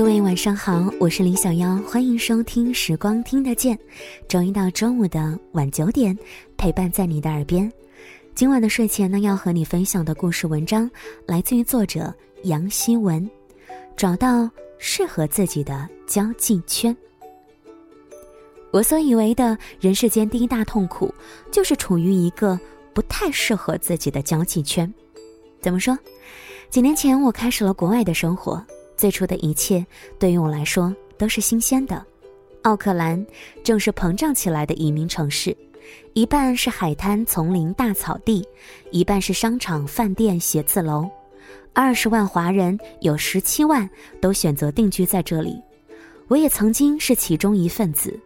各位晚上好，我是林小妖，欢迎收听《时光听得见》，周一到周五的晚九点，陪伴在你的耳边。今晚的睡前呢，要和你分享的故事文章来自于作者杨希文，找到适合自己的交际圈。我所以为的人世间第一大痛苦，就是处于一个不太适合自己的交际圈。怎么说？几年前我开始了国外的生活。最初的一切对于我来说都是新鲜的。奥克兰正是膨胀起来的移民城市，一半是海滩、丛林、大草地，一半是商场、饭店、写字楼。二十万华人，有十七万都选择定居在这里。我也曾经是其中一份子，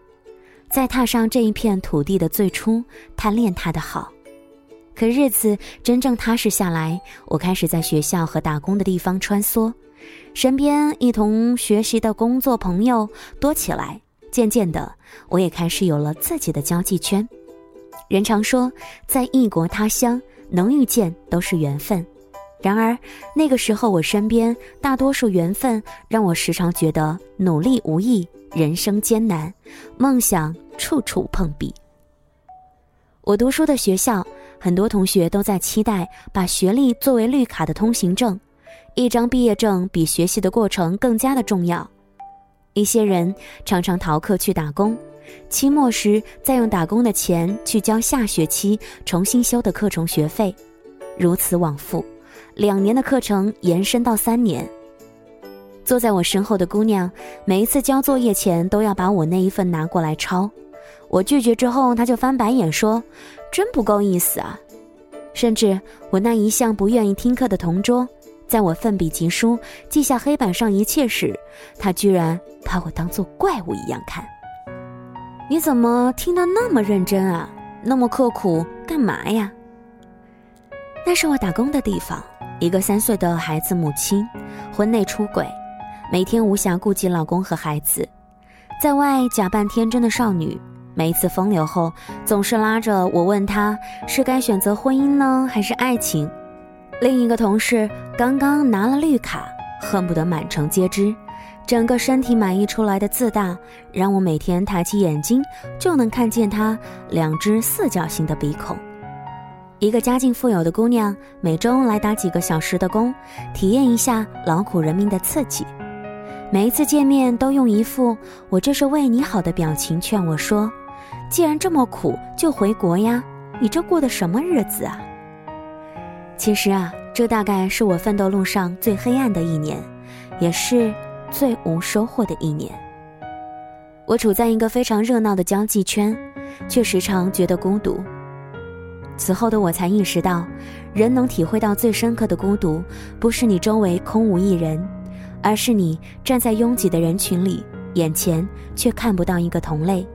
在踏上这一片土地的最初，贪恋它的好。可日子真正踏实下来，我开始在学校和打工的地方穿梭。身边一同学习的工作朋友多起来，渐渐的，我也开始有了自己的交际圈。人常说，在异国他乡能遇见都是缘分，然而那个时候我身边大多数缘分让我时常觉得努力无益，人生艰难，梦想处处碰壁。我读书的学校，很多同学都在期待把学历作为绿卡的通行证。一张毕业证比学习的过程更加的重要。一些人常常逃课去打工，期末时再用打工的钱去交下学期重新修的课程学费，如此往复，两年的课程延伸到三年。坐在我身后的姑娘，每一次交作业前都要把我那一份拿过来抄，我拒绝之后，她就翻白眼说：“真不够意思啊！”甚至我那一向不愿意听课的同桌。在我奋笔疾书、记下黑板上一切时，他居然把我当做怪物一样看。你怎么听得那么认真啊？那么刻苦，干嘛呀？那是我打工的地方。一个三岁的孩子母亲，婚内出轨，每天无暇顾及老公和孩子，在外假扮天真的少女。每一次风流后，总是拉着我问他是该选择婚姻呢，还是爱情？另一个同事刚刚拿了绿卡，恨不得满城皆知，整个身体满溢出来的自大，让我每天抬起眼睛就能看见他两只四角形的鼻孔。一个家境富有的姑娘，每周来打几个小时的工，体验一下劳苦人民的刺激。每一次见面都用一副“我这是为你好”的表情劝我说：“既然这么苦，就回国呀！你这过的什么日子啊？”其实啊，这大概是我奋斗路上最黑暗的一年，也是最无收获的一年。我处在一个非常热闹的交际圈，却时常觉得孤独。此后的我才意识到，人能体会到最深刻的孤独，不是你周围空无一人，而是你站在拥挤的人群里，眼前却看不到一个同类。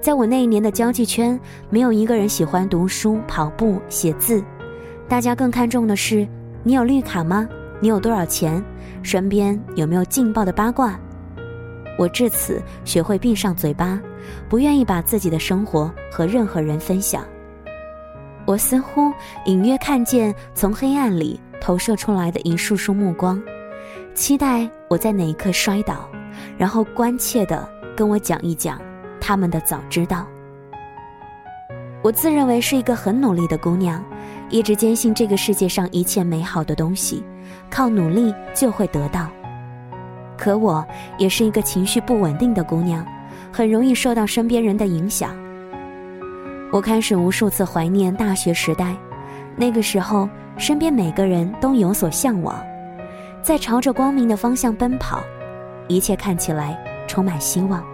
在我那一年的交际圈，没有一个人喜欢读书、跑步、写字。大家更看重的是，你有绿卡吗？你有多少钱？身边有没有劲爆的八卦？我至此学会闭上嘴巴，不愿意把自己的生活和任何人分享。我似乎隐约看见从黑暗里投射出来的一束束目光，期待我在哪一刻摔倒，然后关切地跟我讲一讲他们的早知道。我自认为是一个很努力的姑娘。一直坚信这个世界上一切美好的东西，靠努力就会得到。可我也是一个情绪不稳定的姑娘，很容易受到身边人的影响。我开始无数次怀念大学时代，那个时候身边每个人都有所向往，在朝着光明的方向奔跑，一切看起来充满希望。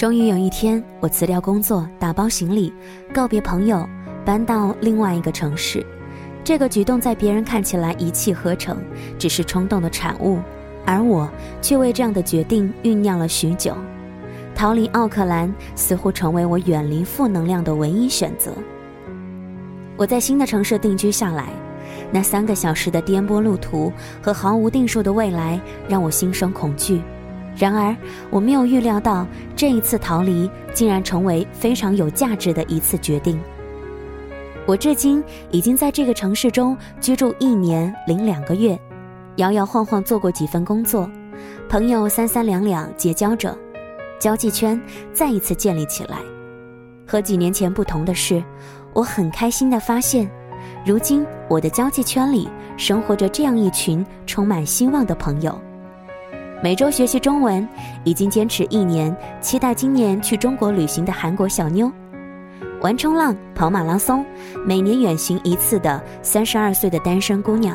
终于有一天，我辞掉工作，打包行李，告别朋友。搬到另外一个城市，这个举动在别人看起来一气呵成，只是冲动的产物，而我却为这样的决定酝酿了许久。逃离奥克兰似乎成为我远离负能量的唯一选择。我在新的城市定居下来，那三个小时的颠簸路途和毫无定数的未来让我心生恐惧。然而，我没有预料到这一次逃离竟然成为非常有价值的一次决定。我至今已经在这个城市中居住一年零两个月，摇摇晃晃做过几份工作，朋友三三两两结交着，交际圈再一次建立起来。和几年前不同的是，我很开心地发现，如今我的交际圈里生活着这样一群充满希望的朋友。每周学习中文，已经坚持一年，期待今年去中国旅行的韩国小妞。玩冲浪、跑马拉松，每年远行一次的三十二岁的单身姑娘，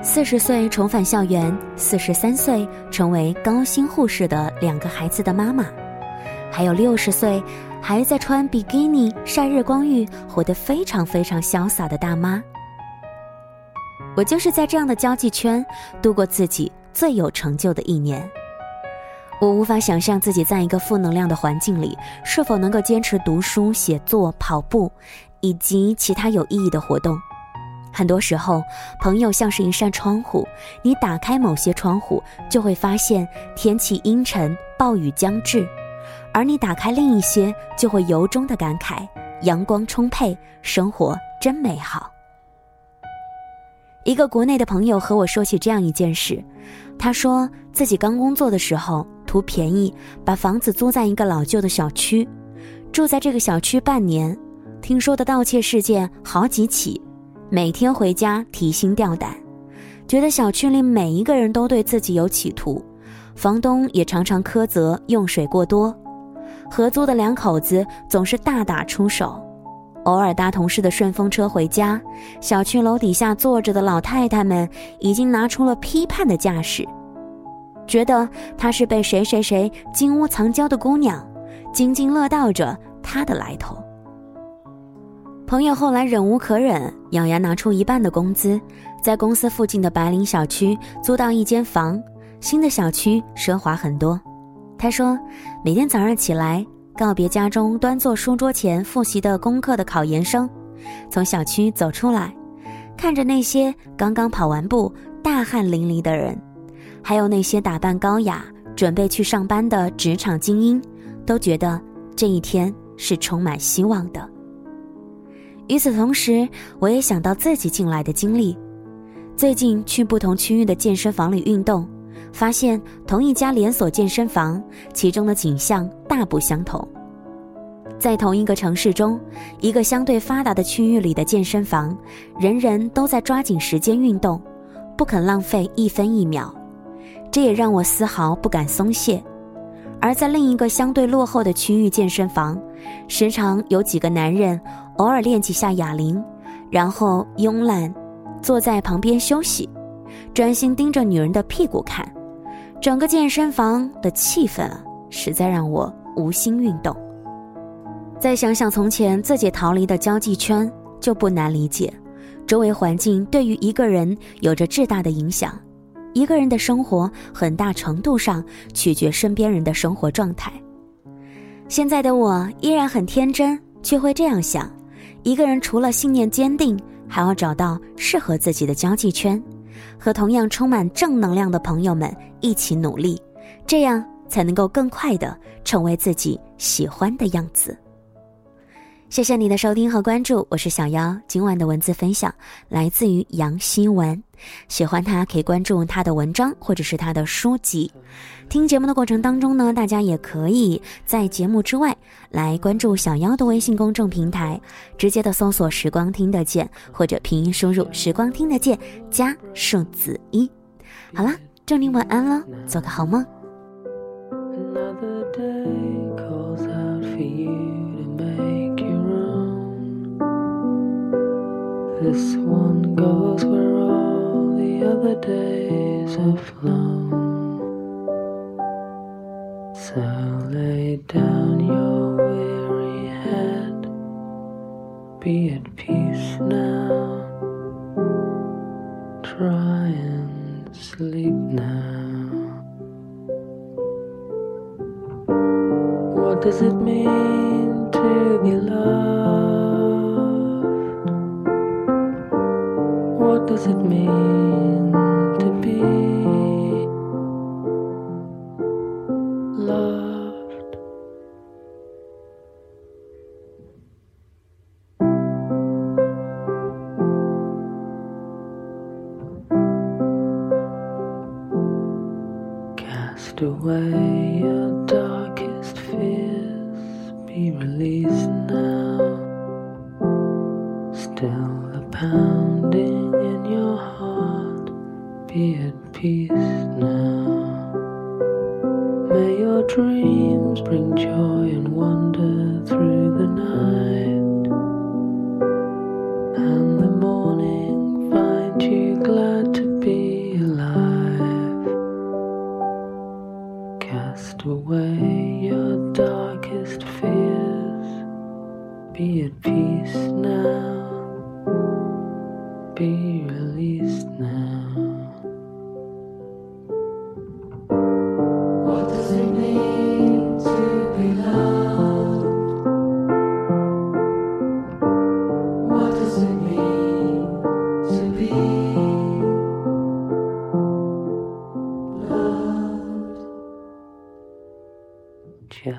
四十岁重返校园，四十三岁成为高薪护士的两个孩子的妈妈，还有六十岁还在穿比基尼晒日光浴，活得非常非常潇洒的大妈。我就是在这样的交际圈度过自己最有成就的一年。我无法想象自己在一个负能量的环境里是否能够坚持读书、写作、跑步，以及其他有意义的活动。很多时候，朋友像是一扇窗户，你打开某些窗户，就会发现天气阴沉、暴雨将至；而你打开另一些，就会由衷的感慨阳光充沛，生活真美好。一个国内的朋友和我说起这样一件事，他说自己刚工作的时候。图便宜，把房子租在一个老旧的小区，住在这个小区半年，听说的盗窃事件好几起，每天回家提心吊胆，觉得小区里每一个人都对自己有企图，房东也常常苛责用水过多，合租的两口子总是大打出手，偶尔搭同事的顺风车回家，小区楼底下坐着的老太太们已经拿出了批判的架势。觉得她是被谁谁谁金屋藏娇的姑娘，津津乐道着她的来头。朋友后来忍无可忍，咬牙拿出一半的工资，在公司附近的白领小区租到一间房。新的小区奢华很多。他说，每天早上起来，告别家中端坐书桌前复习的功课的考研生，从小区走出来，看着那些刚刚跑完步、大汗淋漓的人。还有那些打扮高雅、准备去上班的职场精英，都觉得这一天是充满希望的。与此同时，我也想到自己近来的经历。最近去不同区域的健身房里运动，发现同一家连锁健身房，其中的景象大不相同。在同一个城市中，一个相对发达的区域里的健身房，人人都在抓紧时间运动，不肯浪费一分一秒。这也让我丝毫不敢松懈，而在另一个相对落后的区域健身房，时常有几个男人偶尔练几下哑铃，然后慵懒坐在旁边休息，专心盯着女人的屁股看。整个健身房的气氛啊，实在让我无心运动。再想想从前自己逃离的交际圈，就不难理解，周围环境对于一个人有着巨大的影响。一个人的生活很大程度上取决身边人的生活状态。现在的我依然很天真，却会这样想：一个人除了信念坚定，还要找到适合自己的交际圈，和同样充满正能量的朋友们一起努力，这样才能够更快的成为自己喜欢的样子。谢谢你的收听和关注，我是小妖。今晚的文字分享来自于杨希文，喜欢他可以关注他的文章或者是他的书籍。听节目的过程当中呢，大家也可以在节目之外来关注小妖的微信公众平台，直接的搜索“时光听得见”或者拼音输入“时光听得见”加数字一。好了，祝你晚安喽，做个好梦。This one goes where all the other days have flown. So lay down your weary head, be at peace now. Try and sleep now. What does it mean to be loved? does it mean to be loved? Cast away your darkest fears, be released now. Still a pound be at peace now. May your dreams bring joy and wonder.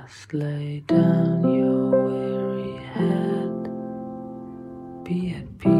Just lay down your weary head, be at peace.